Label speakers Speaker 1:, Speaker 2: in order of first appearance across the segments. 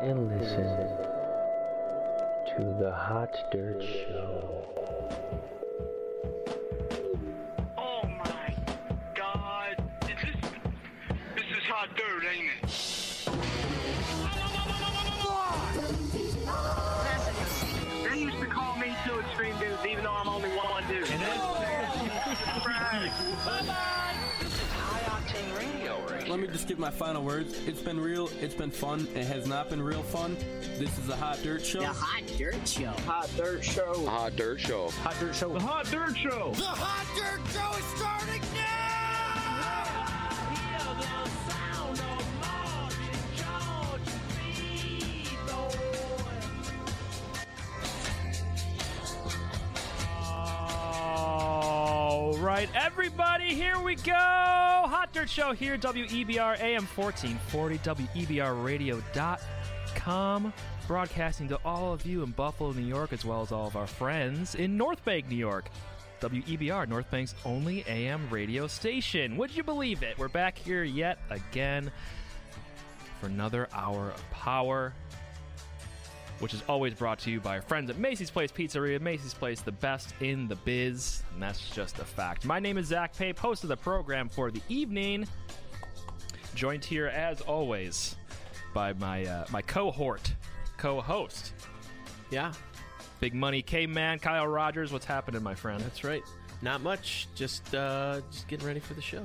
Speaker 1: and listen to the Hot Dirt Show.
Speaker 2: Let just give my final words. It's been real. It's been fun. It has not been real fun. This is a hot dirt show.
Speaker 3: The Hot Dirt Show.
Speaker 4: Hot dirt show.
Speaker 5: Hot Dirt Show.
Speaker 4: The hot dirt show.
Speaker 6: The Hot Dirt Show is starting now.
Speaker 7: All right, everybody, here we go. Show here, WEBR AM 1440, WEBRradio.com, broadcasting to all of you in Buffalo, New York, as well as all of our friends in North Bank, New York. WEBR, North Bank's only AM radio station. Would you believe it? We're back here yet again for another hour of power which is always brought to you by our friends at Macy's Place Pizzeria. Macy's Place, the best in the biz, and that's just a fact. My name is Zach Pape, host of the program for the evening. Joined here, as always, by my uh, my cohort, co-host,
Speaker 8: Yeah,
Speaker 7: Big Money K-Man, Kyle Rogers. What's happening, my friend?
Speaker 8: that's right. Not much. Just uh just getting ready for the show.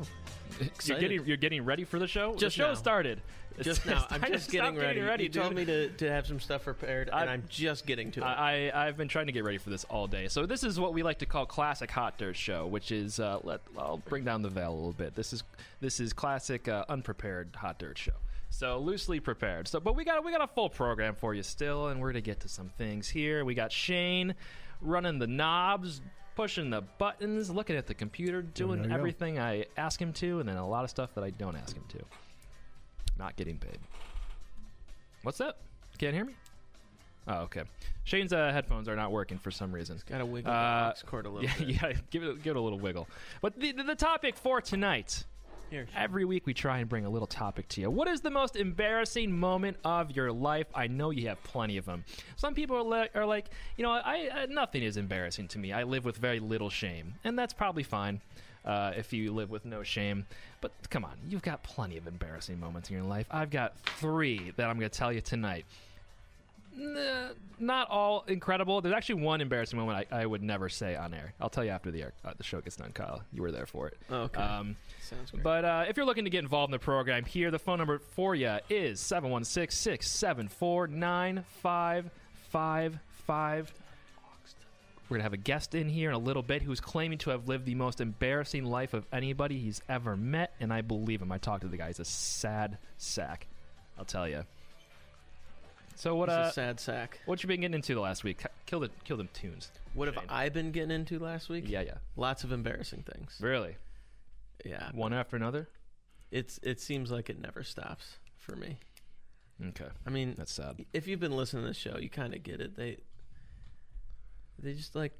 Speaker 7: You're getting you're getting ready for the show.
Speaker 8: Just
Speaker 7: the show
Speaker 8: now.
Speaker 7: started.
Speaker 8: Just now. I'm
Speaker 7: Stop
Speaker 8: just getting ready.
Speaker 7: ready.
Speaker 8: you told me to, to have some stuff prepared, and
Speaker 7: I-
Speaker 8: I'm just getting to it.
Speaker 7: I, I I've been trying to get ready for this all day. So this is what we like to call classic hot dirt show, which is uh, let I'll bring down the veil a little bit. This is this is classic uh, unprepared hot dirt show. So loosely prepared. So but we got we got a full program for you still, and we're gonna get to some things here. We got Shane running the knobs. Pushing the buttons, looking at the computer, doing everything I ask him to, and then a lot of stuff that I don't ask him to. Not getting paid. What's that? Can't hear me? Oh, okay. Shane's uh, headphones are not working for some reason.
Speaker 8: Got to wiggle
Speaker 7: Uh,
Speaker 8: the aux cord a little
Speaker 7: yeah,
Speaker 8: bit.
Speaker 7: yeah. Give it, give it a little wiggle. But the, the, the topic for tonight.
Speaker 8: Here.
Speaker 7: Every week we try and bring a little topic to you. What is the most embarrassing moment of your life? I know you have plenty of them. Some people are, li- are like, you know, I, I nothing is embarrassing to me. I live with very little shame, and that's probably fine uh, if you live with no shame. But come on, you've got plenty of embarrassing moments in your life. I've got three that I'm going to tell you tonight. Nah, not all incredible. There's actually one embarrassing moment I, I would never say on air. I'll tell you after the air, uh, the show gets done, Kyle. You were there for it.
Speaker 8: Okay.
Speaker 7: Um,
Speaker 8: Sounds great.
Speaker 7: but uh, if you're looking to get involved in the program here, the phone number for you is 716 674 9555. We're going to have a guest in here in a little bit who's claiming to have lived the most embarrassing life of anybody he's ever met, and I believe him. I talked to the guy. He's a sad sack. I'll tell you. So what?
Speaker 8: It's
Speaker 7: Uh,
Speaker 8: a sad sack.
Speaker 7: what you been getting into the last week? Kill the kill them tunes.
Speaker 8: What have I been getting into last week?
Speaker 7: Yeah, yeah.
Speaker 8: Lots of embarrassing things.
Speaker 7: Really,
Speaker 8: Yeah.
Speaker 7: one after another.
Speaker 8: It's it seems like it never stops for me.
Speaker 7: Okay,
Speaker 8: I mean,
Speaker 7: that's sad.
Speaker 8: if you've been listening to the show, you kind of get it. They they just like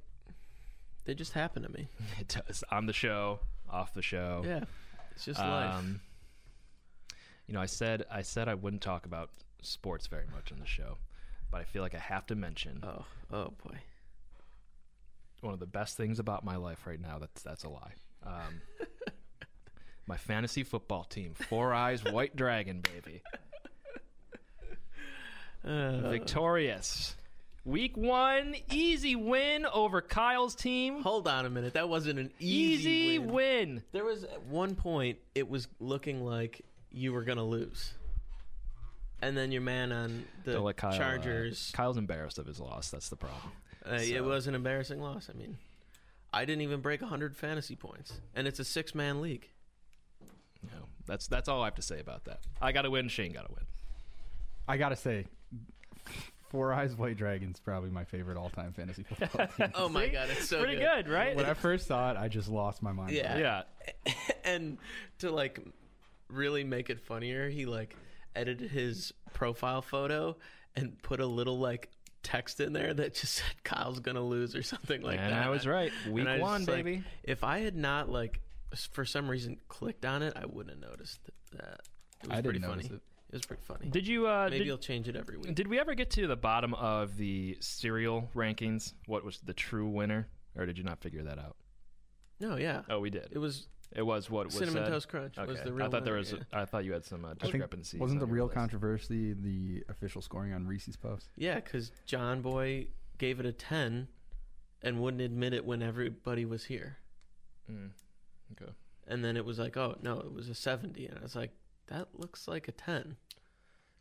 Speaker 8: they just happen to me.
Speaker 7: It does on the show, off the show.
Speaker 8: Yeah. It's just life.
Speaker 7: Um, you know, I said I said I wouldn't talk about sports very much on the show, but I feel like I have to mention
Speaker 8: Oh, oh boy.
Speaker 7: one of the best things about my life right now. That's that's a lie. Um, my fantasy football team, Four Eyes White Dragon, baby,
Speaker 8: Uh,
Speaker 7: victorious. Week one, easy win over Kyle's team.
Speaker 8: hold on a minute. That wasn't an easy,
Speaker 7: Easy
Speaker 8: win.
Speaker 7: win.
Speaker 8: There was at one point it was looking like you were gonna lose, and then your man on the
Speaker 7: Don't let Kyle, uh,
Speaker 8: Chargers.
Speaker 7: Kyle's embarrassed of his loss. That's the problem.
Speaker 8: uh,
Speaker 7: so-
Speaker 8: It was an embarrassing loss. I mean, I didn't even break hundred fantasy points, and it's a six-man league.
Speaker 7: You know, that's that's all I have to say about that. I got to win. Shane got to win.
Speaker 9: I gotta say, Four Eyes White Dragon's probably my favorite all-time fantasy football team.
Speaker 8: Oh my god, it's so
Speaker 7: Pretty good, right?
Speaker 9: when I first saw it, I just lost my mind.
Speaker 8: Yeah.
Speaker 7: yeah.
Speaker 8: and to like really make it funnier, he like edited his profile photo and put a little like text in there that just said Kyle's gonna lose or something like
Speaker 7: And
Speaker 8: that.
Speaker 7: I was right. Week
Speaker 8: And was
Speaker 7: one,
Speaker 8: just like,
Speaker 7: baby.
Speaker 8: if I had not like for some reason clicked on it, I wouldn't have noticed that. It was
Speaker 9: I
Speaker 8: pretty
Speaker 9: didn't
Speaker 8: funny.
Speaker 9: notice it.
Speaker 8: It was pretty funny.
Speaker 7: Did you? Uh,
Speaker 8: Maybe
Speaker 7: did,
Speaker 8: you'll change it every week.
Speaker 7: did we ever get to the bottom of the cereal rankings? What was the true winner, or did you not figure that out?
Speaker 8: no, yeah.
Speaker 7: Oh, we did.
Speaker 8: It was
Speaker 7: It was what was
Speaker 8: Cinnamon
Speaker 7: said?
Speaker 8: Toast Crunch was
Speaker 7: Okay.
Speaker 8: the real
Speaker 7: I thought there was.
Speaker 8: yeah.
Speaker 7: I thought you had some uh, discrepancies.
Speaker 9: wasn't the real
Speaker 7: list.
Speaker 9: controversy the official scoring on Reese's Puffs?
Speaker 8: Yeah, because John Boy gave it a 10 and wouldn't admit it when everybody was here.
Speaker 7: Mm. Okay.
Speaker 8: And then it was like, oh, no, it was a 70. And I was like, that looks like a 10.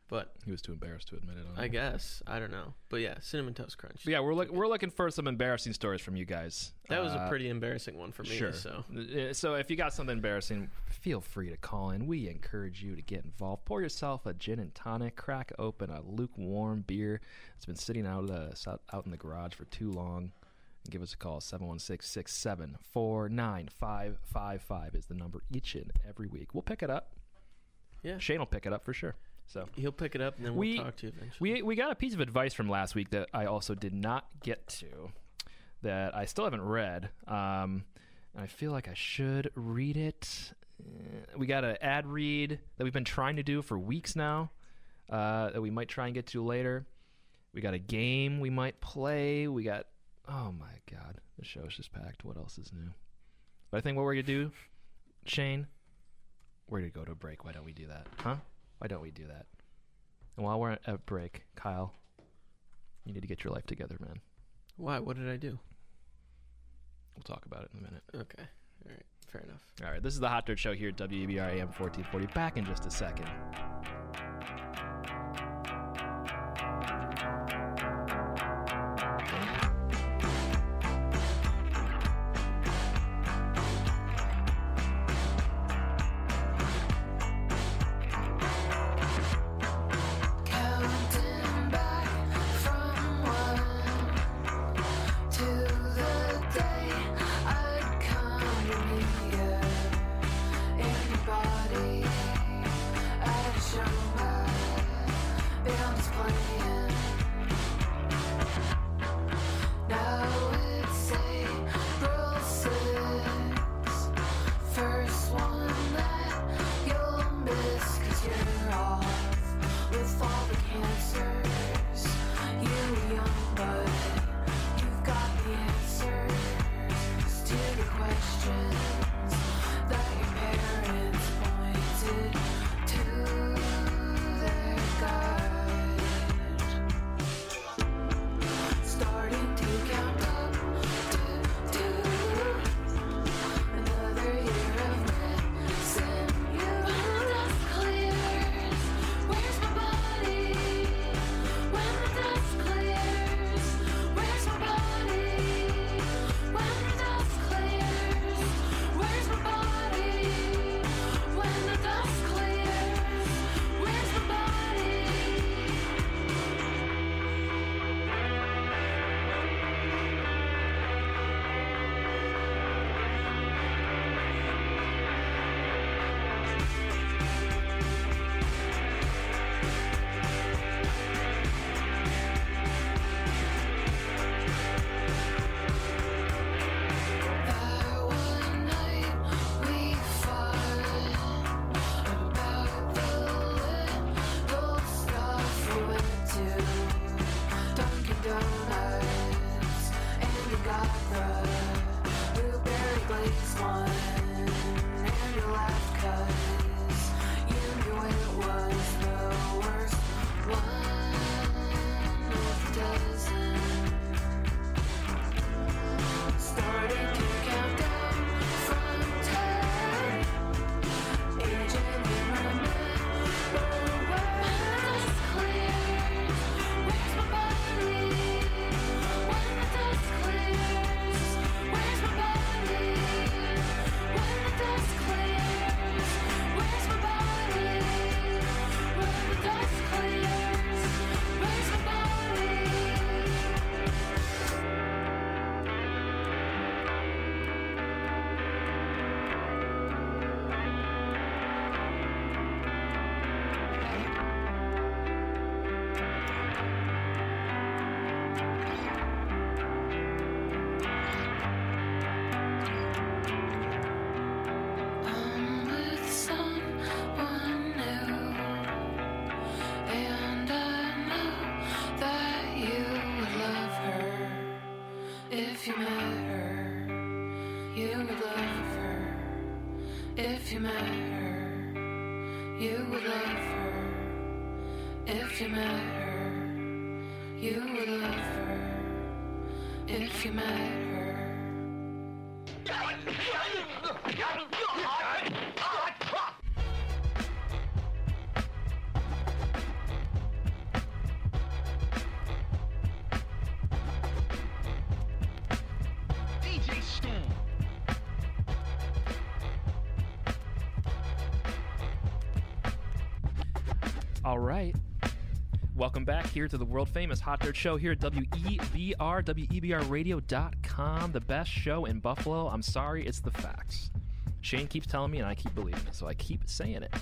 Speaker 8: But
Speaker 7: He was too embarrassed to admit it.
Speaker 8: I guess. I don't know. But yeah, Cinnamon Toast Crunch.
Speaker 7: But yeah, we're look, we're looking for some embarrassing stories from you guys.
Speaker 8: That was a
Speaker 7: Uh,
Speaker 8: pretty embarrassing one for me.
Speaker 7: Sure.
Speaker 8: So
Speaker 7: Uh, So if you got something embarrassing, feel free to call in. We encourage you to get involved. Pour yourself a gin and tonic. Crack open a lukewarm beer that's been sitting out uh, out out in the garage for too long. And give us a call. 716-674-9555 is the number each and every week. We'll pick it up.
Speaker 8: Yeah,
Speaker 7: Shane will pick it up for sure. So
Speaker 8: he'll pick it up and then
Speaker 7: We-
Speaker 8: we'll talk to you eventually.
Speaker 7: we we got a piece of advice from last week that I also did not get to, that I still haven't read. Um, and I feel like I should read it. Uh, We got an ad read that we've been trying to do for weeks now. Uh, that we might try and get to later. We got a game we might play. We got oh my god, the show's just packed. What else is new? But I think what we're gonna do, Shane, we're gonna go to a break. Why don't we do that, huh? Why don't we do that? And while we're at break, Kyle, you need to get your life together, man.
Speaker 8: Why? What did I do?
Speaker 7: We'll talk about it in a minute.
Speaker 8: Okay. All right. Fair enough.
Speaker 7: All right, this is the Hot Dirt Show here at WEBR AM 1440. Back in just a second.
Speaker 3: All
Speaker 7: right. Welcome back here to the world famous Hot Dirt Show here at WEBR, WEBRradio.com, the best show in Buffalo. I'm sorry, it's the facts. Shane keeps telling me, and I keep believing it, so I keep saying it.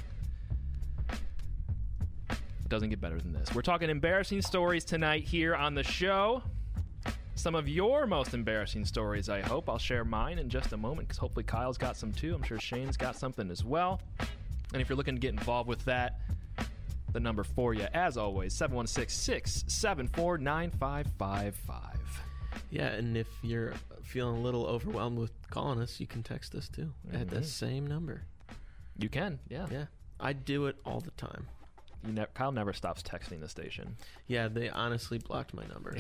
Speaker 7: It doesn't get better than this. We're talking embarrassing stories tonight here on the show. Some of your most embarrassing stories, I hope. I'll share mine in just a moment because hopefully Kyle's got some too. I'm sure Shane's got something as well. And if you're looking to get involved with that, the number for you, as always, 716 674 9555.
Speaker 8: Yeah, and if you're feeling a little overwhelmed with calling us, you can text us too at the same number.
Speaker 7: You can, yeah.
Speaker 8: Yeah, I do it all the time.
Speaker 7: You ne- Kyle never stops texting the station.
Speaker 8: Yeah, they honestly blocked my number.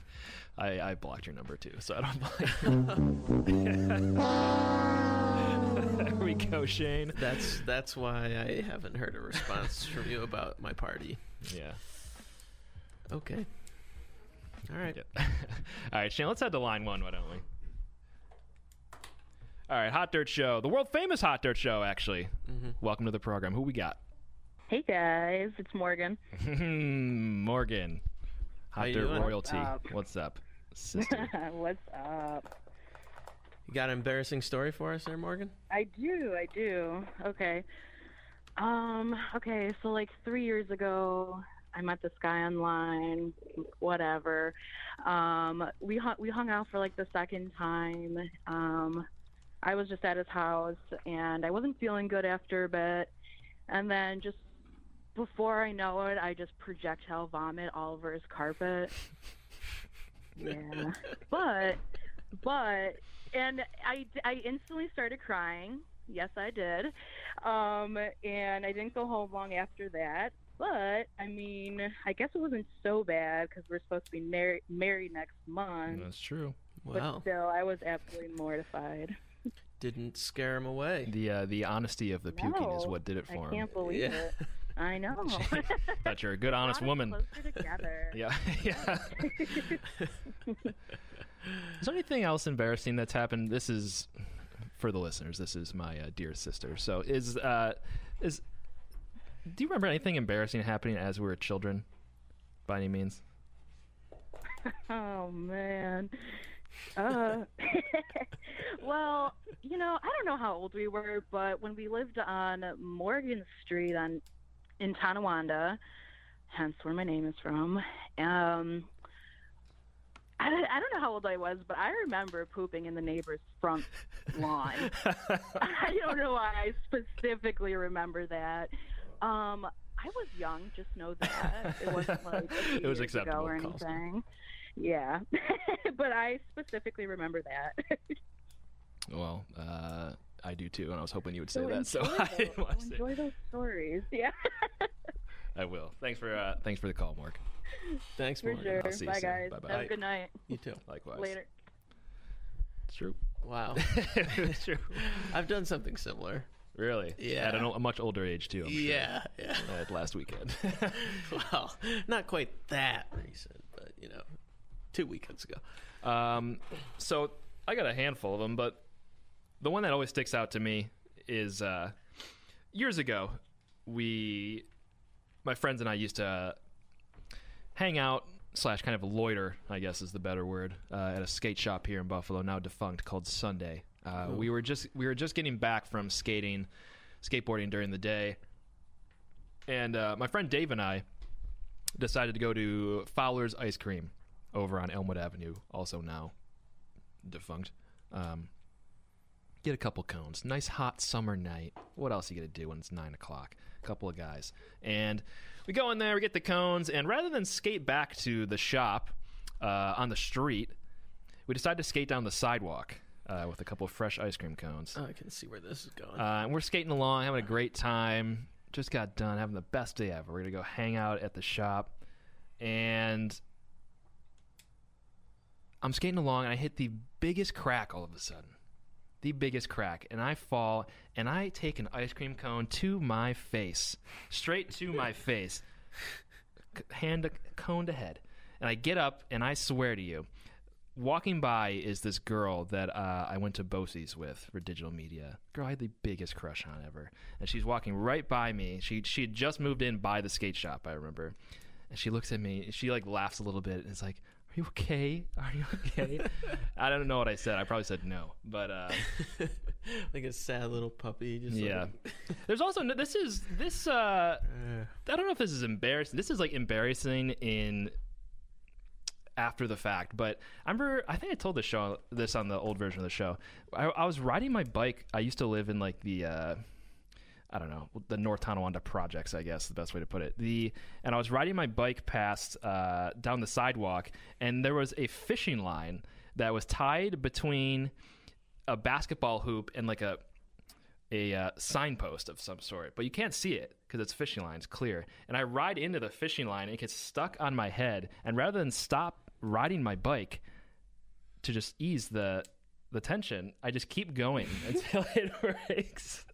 Speaker 7: I, I blocked your number too, so I don't blame There we go, oh. Shane.
Speaker 8: that's that's why I haven't heard a response from you about my party.
Speaker 7: Yeah.
Speaker 8: Okay. All right.
Speaker 7: Yep. All right, Shane, let's head to line one, why don't we? All right, Hot Dirt Show, the world famous Hot Dirt Show, actually. Mm-hmm. Welcome to the program. Who we got?
Speaker 5: Hey guys, it's Morgan.
Speaker 7: Morgan. Hot
Speaker 8: you
Speaker 7: Dirt
Speaker 8: doing?
Speaker 7: Royalty.
Speaker 5: up?
Speaker 7: What's up, sister?
Speaker 5: What's up?
Speaker 8: You got an embarrassing story for us there, Morgan?
Speaker 5: I do, I do. Okay. Um, okay, so like three years ago, I met this guy online, whatever. Um, we hung, we hung out for like the second time. Um, I was just at his house and I wasn't feeling good after a bit. And then just before I know it, I just projectile vomit all over his carpet. yeah. But, but, and I, I instantly started crying. Yes, I did. Um, and I didn't go home long after that. But, I mean, I guess it wasn't so bad because we're supposed to be mar- married next month.
Speaker 7: That's true. Wow.
Speaker 5: But
Speaker 8: Wow.
Speaker 5: still, I was absolutely mortified.
Speaker 8: Didn't scare him away.
Speaker 7: The uh, the honesty of the puking is what did it for
Speaker 5: I
Speaker 7: him.
Speaker 5: can't believe
Speaker 8: Yeah.
Speaker 5: it. I know.
Speaker 7: That you're a good, honest
Speaker 5: Brought us
Speaker 7: woman.
Speaker 5: Closer together.
Speaker 7: Yeah, yeah. Is there anything else embarrassing that's happened? This is for the listeners. This is my uh, dear sister. So is uh is do you remember anything embarrassing happening as we were children, by any means?
Speaker 5: Oh man. Uh, well, you know, I don't know how old we were, but when we lived on Morgan Street on in Tonawanda, hence where my name is from, um, I, don't- I don't know how old I was, but I remember pooping in the neighbor's front lawn. I don't know why I specifically remember that. Um, I was young, just know that. It wasn't like a
Speaker 7: It was acceptable,
Speaker 5: or anything. Yeah, but I specifically remember that.
Speaker 7: Well, uh, I do too, and I was hoping you would say
Speaker 5: So
Speaker 7: that. So
Speaker 5: enjoy
Speaker 7: I
Speaker 5: those-
Speaker 7: didn't want to say.
Speaker 5: enjoy those stories. Yeah,
Speaker 7: I will. Thanks for uh, thanks for the call, Mark.
Speaker 8: Thanks,
Speaker 5: for
Speaker 8: Morgan.
Speaker 5: sure.
Speaker 7: I'll see you
Speaker 5: Bye,
Speaker 7: soon.
Speaker 5: guys.
Speaker 7: Bye-bye.
Speaker 5: Have
Speaker 8: Bye.
Speaker 5: a good night.
Speaker 8: You too.
Speaker 7: Likewise.
Speaker 5: Later.
Speaker 7: It's true.
Speaker 8: Wow.
Speaker 7: it's true.
Speaker 8: I've done something similar.
Speaker 7: Really?
Speaker 8: Yeah.
Speaker 7: At an, o- a much older age too. I'm sure.
Speaker 8: Yeah, yeah.
Speaker 7: At last weekend.
Speaker 8: well, not quite that recent, but you know, two weekends ago.
Speaker 7: Um, so I got a handful of them, but the one that always sticks out to me is uh, years ago. We, my friends and I, used to hang out slash kind of loiter, I guess is the better word, uh, at a skate shop here in Buffalo, now defunct, called Sunday. Uh, we were just we were just getting back from skating, skateboarding during the day, and uh, my friend Dave and I decided to go to Fowler's Ice Cream over on Elmwood Avenue, also now defunct. Um, get a couple cones. Nice hot summer night. What else you gonna do when it's nine o'clock? A couple of guys, and we go in there. We get the cones, and rather than skate back to the shop uh, on the street, we decide to skate down the sidewalk uh, with a couple of fresh ice cream cones.
Speaker 8: I can see where this is going.
Speaker 7: Uh, and we're skating along, having a great time, just got done having the best day ever. We're gonna go hang out at the shop, and I'm skating along, and I hit the biggest crack all of a sudden. The biggest crack, and I fall, and I take an ice cream cone to my face, straight to my face, hand cone to head, and I get up, and I swear to you, walking by is this girl that uh, I went to BOCES with for digital media. Girl I had the biggest crush on ever, and she's walking right by me. She she had just moved in by the skate shop. I remember, and she looks at me. She like laughs a little bit, and it's like. Are you okay? Are you okay? I don't know what I said. I probably said no, but uh,
Speaker 8: like a sad little puppy. Just
Speaker 7: yeah.
Speaker 8: Like,
Speaker 7: There's also no- this is this. Uh, I don't know if this is embarrassing. This is like embarrassing in after the fact, but I remember I think I told the show this on the old version of the show. I, I was riding my bike. I used to live in like the. Uh, I don't know the North Tonawanda projects. I guess the best way to put it. The and I was riding my bike past uh, down the sidewalk, and there was a fishing line that was tied between a basketball hoop and like a a uh, signpost of some sort, but you can't see it because it's fishing line. It's clear. And I ride into the fishing line, and it gets stuck on my head. And rather than stop riding my bike to just ease the the tension, I just keep going until it breaks.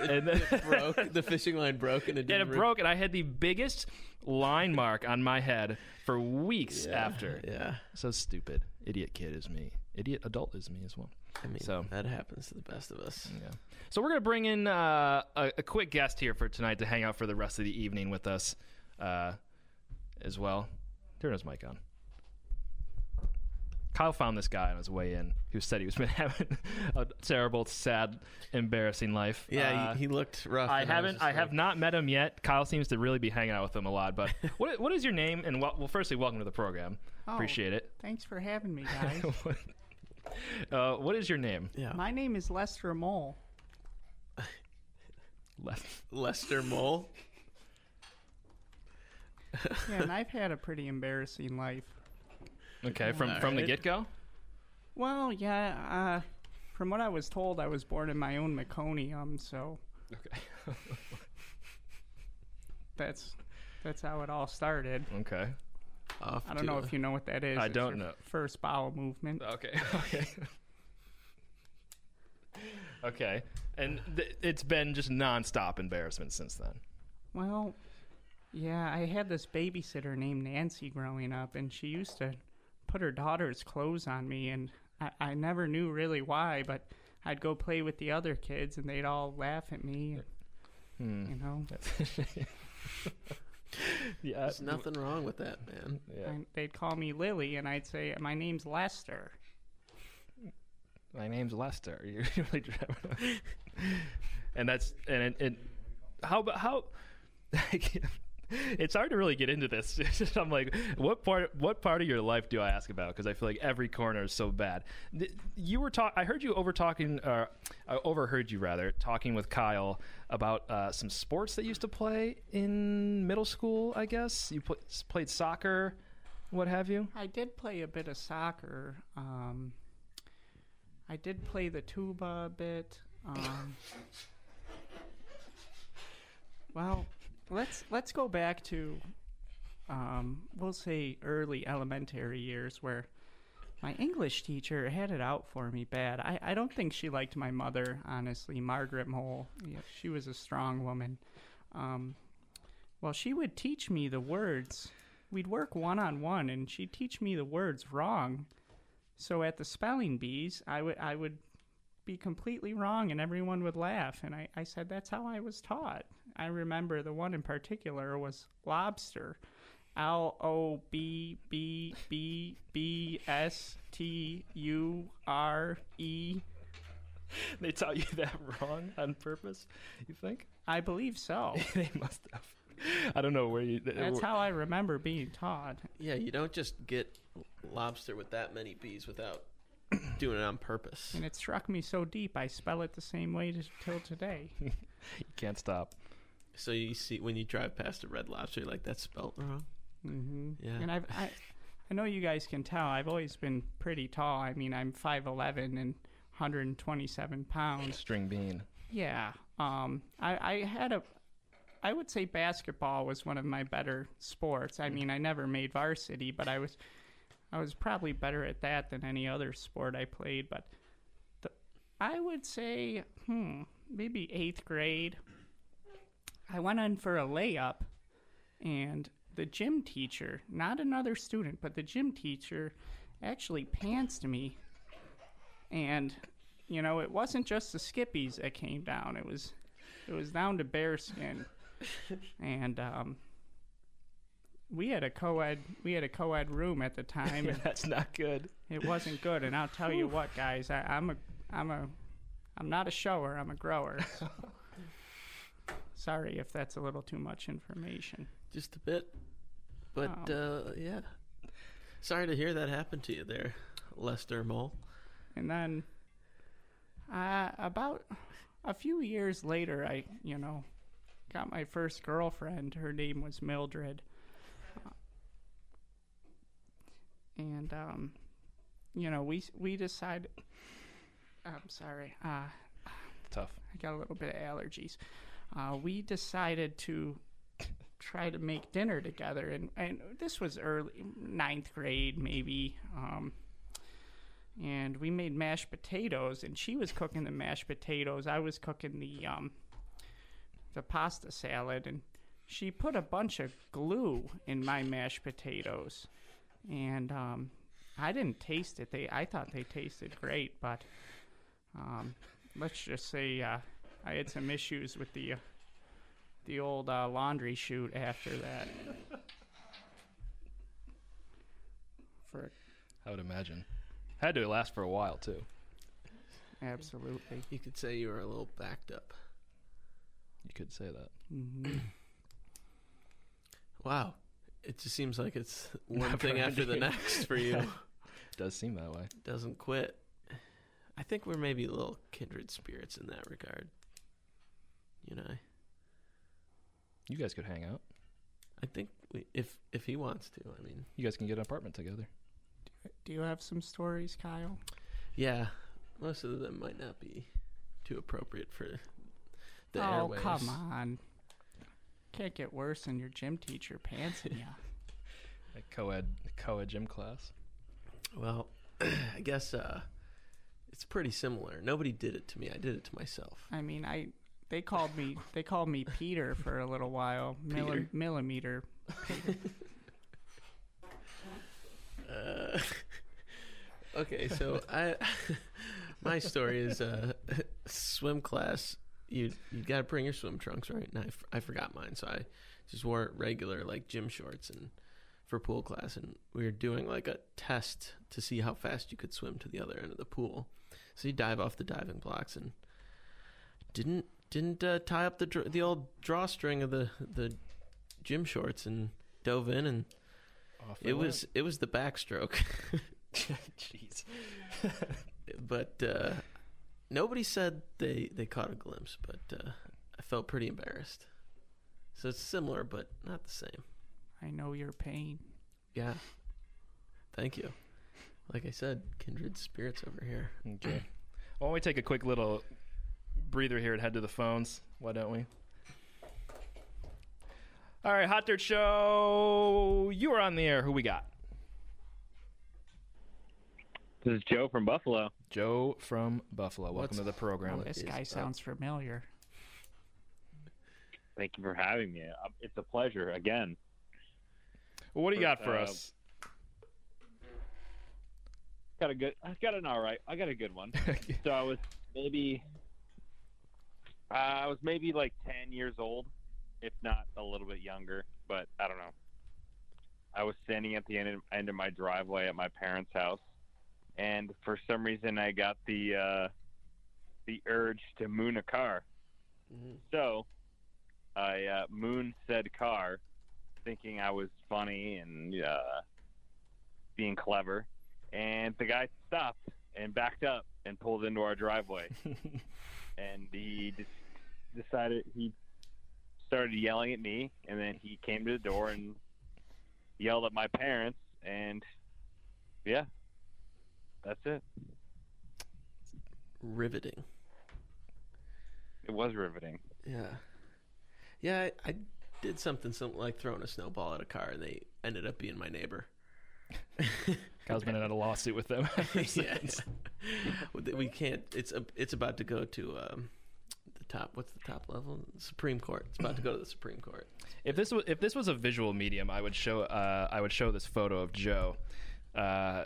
Speaker 7: and then
Speaker 8: it broke. The fishing line broke, and it
Speaker 7: and it
Speaker 8: re-
Speaker 7: broke, and I had the biggest line mark on my head for weeks
Speaker 8: Yeah,
Speaker 7: after.
Speaker 8: Yeah,
Speaker 7: So stupid. Idiot kid is me. Idiot adult is me as well.
Speaker 8: I mean,
Speaker 7: So-
Speaker 8: that happens to the best of us.
Speaker 7: Yeah. So we're gonna bring in uh, a, a quick guest here for tonight to hang out for the rest of the evening with us, uh, as well. Turn his mic on. Kyle found this guy on his way in who said he was been having a terrible, sad, embarrassing life.
Speaker 8: Yeah,
Speaker 7: Uh,
Speaker 8: he, he looked rough.
Speaker 7: I haven't.
Speaker 8: just
Speaker 7: I
Speaker 8: like-
Speaker 7: have not met him yet. Kyle seems to really be hanging out with him a lot. But what what is your name? And well, well firstly, welcome to the program.
Speaker 10: Oh,
Speaker 7: Appreciate it.
Speaker 10: Thanks for having me, guys.
Speaker 7: uh, what is your name?
Speaker 8: Yeah,
Speaker 10: My name is Lester Mole.
Speaker 7: Left.
Speaker 8: Lester Mole.
Speaker 10: Yeah, and I've had a pretty embarrassing life.
Speaker 7: Okay, from
Speaker 8: All
Speaker 7: from the
Speaker 8: right.
Speaker 7: get go.
Speaker 10: Well, yeah, uh, from what I was told, I was born in my own meconium, so
Speaker 7: Okay.
Speaker 10: that's that's how it all started.
Speaker 7: okay.
Speaker 8: Off
Speaker 10: I don't know
Speaker 8: to
Speaker 10: if you know what that is.
Speaker 7: I
Speaker 10: It's
Speaker 7: don't
Speaker 10: your
Speaker 7: know.
Speaker 10: First bowel movement.
Speaker 7: Okay. Okay. okay. And th- it's been just nonstop embarrassment since then.
Speaker 10: Well, yeah, I had this babysitter named Nancy growing up, and she used to put her daughter's clothes on me, and I, I never knew really why, but I'd go play with the other kids, and they'd all laugh at me.
Speaker 7: Hmm.
Speaker 10: You know,
Speaker 7: yeah.
Speaker 8: There's nothing wrong with that, man.
Speaker 7: Yeah.
Speaker 10: and they'd call me Lily, and I'd say, "My name's Lester."
Speaker 7: My name's Lester. You're really driving. and that's and it, it how about how it's hard to really get into this. I'm like, what part what part of your life do I ask about? Because I feel like every corner is so bad. You were talk. I heard you over talking, uh, I overheard you rather talking with Kyle about uh, some sports that you used to play in middle school. I guess you pl- played soccer, what have you.
Speaker 10: I did play a bit of soccer. Um, I did play the tuba a bit. Um, well, let's let's go back to um, we'll say early elementary years where my English teacher had it out for me bad. I, I don't think she liked my mother, honestly, Margaret Mole. Yeah, she was a strong woman. Um, well, she would teach me the words. We'd work one on one, and she'd teach me the words wrong. So at the spelling bees, I would I would be completely wrong, and everyone would laugh. And I, I said that's how I was taught. I remember the one in particular was lobster, L O B B B B S T U R E.
Speaker 7: They taught you that wrong on purpose. You think?
Speaker 10: I believe so.
Speaker 7: they must have. I don't know where you.
Speaker 10: That's how I remember being taught.
Speaker 8: Yeah, you don't just get lobster with that many bees without doing it on purpose.
Speaker 10: And it struck me so deep, I spell it the same way to, till today.
Speaker 7: you can't stop.
Speaker 8: So you see when you drive past a red lobster, you're like that's spelt wrong.
Speaker 10: Mm-hmm.
Speaker 8: Yeah.
Speaker 10: And I've, I, I know you guys can tell. I've always been pretty tall. I mean, I'm five eleven and 127 pounds.
Speaker 7: String bean.
Speaker 10: Yeah, Um, I, I had a, I would say basketball was one of my better sports. I mean, I never made varsity, but I was, I was probably better at that than any other sport I played. But the, I would say, hmm, maybe eighth grade. I went in for a layup, and the gym teacher, not another student, but the gym teacher, actually pantsed me. And, you know, it wasn't just the skippies that came down. It was, it was down to bearskin. and um, we had a co-ed, we had a co-ed room at the time. and
Speaker 7: That's not good.
Speaker 10: it wasn't good. And I'll tell you what, guys, I, I'm a, I'm a, I'm not a shower. I'm a grower. so- Sorry if that's a little too much information.
Speaker 8: Just a bit. But
Speaker 10: Oh.
Speaker 8: uh, yeah. Sorry to hear that happen to you there, Lester Mole.
Speaker 10: And then, uh, about a few years later, I, you know, got my first girlfriend. Her name was Mildred. Uh, And, um, you know, we we decided. I'm sorry. Uh,
Speaker 7: Tough.
Speaker 10: I got a little bit of allergies. Uh, we decided to try to make dinner together, and, and this was early ninth grade, maybe. Um, and we made mashed potatoes, and she was cooking the mashed potatoes. I was cooking the um, the pasta salad, and she put a bunch of glue in my mashed potatoes, and um, I didn't taste it. They I thought they tasted great, but um, let's just say uh, I had some issues with the uh, the old uh, laundry chute after that. For
Speaker 7: I would imagine. Had to last for a while too.
Speaker 10: absolutely.
Speaker 8: You could say you were a little backed up.
Speaker 7: You could say that.
Speaker 10: hmm
Speaker 8: Wow. It just seems like it's one
Speaker 7: Never
Speaker 8: thing after the next for you.
Speaker 7: Does seem that way.
Speaker 8: Doesn't quit. I think we're maybe little kindred spirits in that regard. You know,
Speaker 7: You guys could hang out.
Speaker 8: I think we, if if he wants to, I mean,
Speaker 7: You guys can get an apartment together.
Speaker 10: Do you have some stories, Kyle?
Speaker 8: yeah, most of them might not be too appropriate for the
Speaker 10: oh,
Speaker 8: airwaves.
Speaker 10: come on. Can't get worse than your gym teacher pantsing you.
Speaker 7: A co-ed co-ed gym class.
Speaker 8: Well, I guess uh, it's pretty similar. Nobody did it to me. I did it to myself.
Speaker 10: I mean, I they called me they called me Peter for a little while. Milli- millimeter.
Speaker 8: Uh, okay, so I my story is uh, swim class. You you got to bring your swim trunks, right? And I, f- I forgot mine, so I just wore regular like gym shorts and for pool class, and we were doing like a test to see how fast you could swim to the other end of the pool. So you dive off the diving blocks and didn't didn't uh, tie up the dr- the old drawstring of the the gym shorts and dove in and
Speaker 7: Off
Speaker 8: it was it was the backstroke.
Speaker 7: Jeez.
Speaker 8: but uh, nobody said they they caught a glimpse. But uh, I felt pretty embarrassed. So it's similar, but not the same.
Speaker 10: I know your pain.
Speaker 8: Yeah. Thank you. Like I said, kindred spirits over here.
Speaker 7: Okay. Why don't we take a quick little breather here and head to the phones? Why don't we? All right, Hot Dirt Show. You are on the air. Who we got?
Speaker 11: This is Joe from Buffalo.
Speaker 7: Joe from Buffalo. Welcome
Speaker 8: What's-
Speaker 7: to the program.
Speaker 10: Oh, this guy
Speaker 8: up?
Speaker 10: sounds familiar.
Speaker 11: Thank you for having me. Uh, It's a pleasure again.
Speaker 7: Well, what do you got for
Speaker 11: Uh,
Speaker 7: us?
Speaker 11: Got a good. I got an all right. I got a good one. so I was maybe. Uh, I was maybe like ten years old, if not a little bit younger. But I don't know. I was standing at the end of, end of my driveway at my parents' house, and for some reason I got the uh, the urge to moon a car.
Speaker 8: Mhm.
Speaker 11: So I uh, moon said car, thinking I was funny and uh, being clever. And the guy stopped and backed up and pulled into our driveway. and he just decided he started yelling at me, and then he came to the door and yelled at my parents. And yeah, that's it.
Speaker 8: Riveting.
Speaker 11: It was riveting.
Speaker 8: Yeah, yeah. I, I did something, something like throwing a snowball at a car, and they ended up being my neighbor.
Speaker 7: Kyle's been in a lawsuit with them. ever
Speaker 8: yeah,
Speaker 7: since.
Speaker 8: yeah. we can't. It's a, it's about to go to um, the top. What's the top level? Supreme Court. It's about to go to the Supreme Court.
Speaker 7: If this was if this was a visual medium, I would show uh, I would show this photo of Joe. Uh,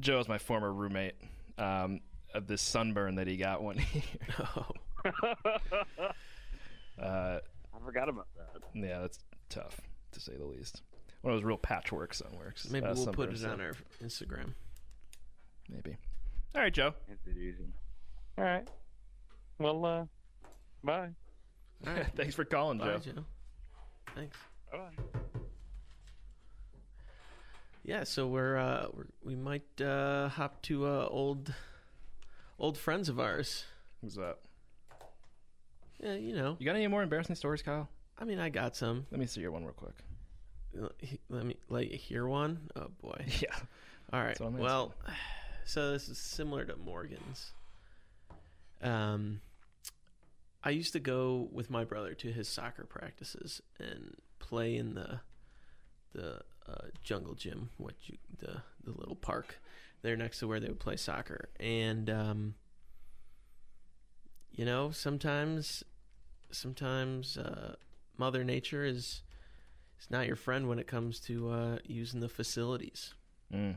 Speaker 7: Joe is my former roommate. Um, of this sunburn that he got one year.
Speaker 8: Oh,
Speaker 7: Uh,
Speaker 11: I forgot about that.
Speaker 7: yeah, that's tough to say the least. One of those real patchwork sunworks.
Speaker 8: maybe
Speaker 7: uh,
Speaker 8: we'll put it on our Instagram.
Speaker 7: Maybe. All right, Joe.
Speaker 11: It's easy. All right. Well, uh, bye.
Speaker 8: All right.
Speaker 7: Thanks for calling,
Speaker 8: Bye,
Speaker 7: Joe.
Speaker 8: Joe. Thanks.
Speaker 11: Bye.
Speaker 8: Yeah, so we're, uh, we're we might uh, hop to uh, old old friends of ours.
Speaker 7: Who's that?
Speaker 8: Yeah, you know.
Speaker 7: You got any more embarrassing stories, Kyle?
Speaker 8: I mean, I got some.
Speaker 7: Let me see your one real quick.
Speaker 8: Let me let you hear one. Oh boy.
Speaker 7: Yeah.
Speaker 8: All right.
Speaker 7: That's what I'm
Speaker 8: Well, so this is similar to Morgan's. Um, I used to go with my brother to his soccer practices and play in the the uh, jungle gym, what you the the little park there next to where they would play soccer, and um, you know sometimes sometimes uh, Mother Nature is is not your friend when it comes to uh, using the facilities.
Speaker 7: Mm.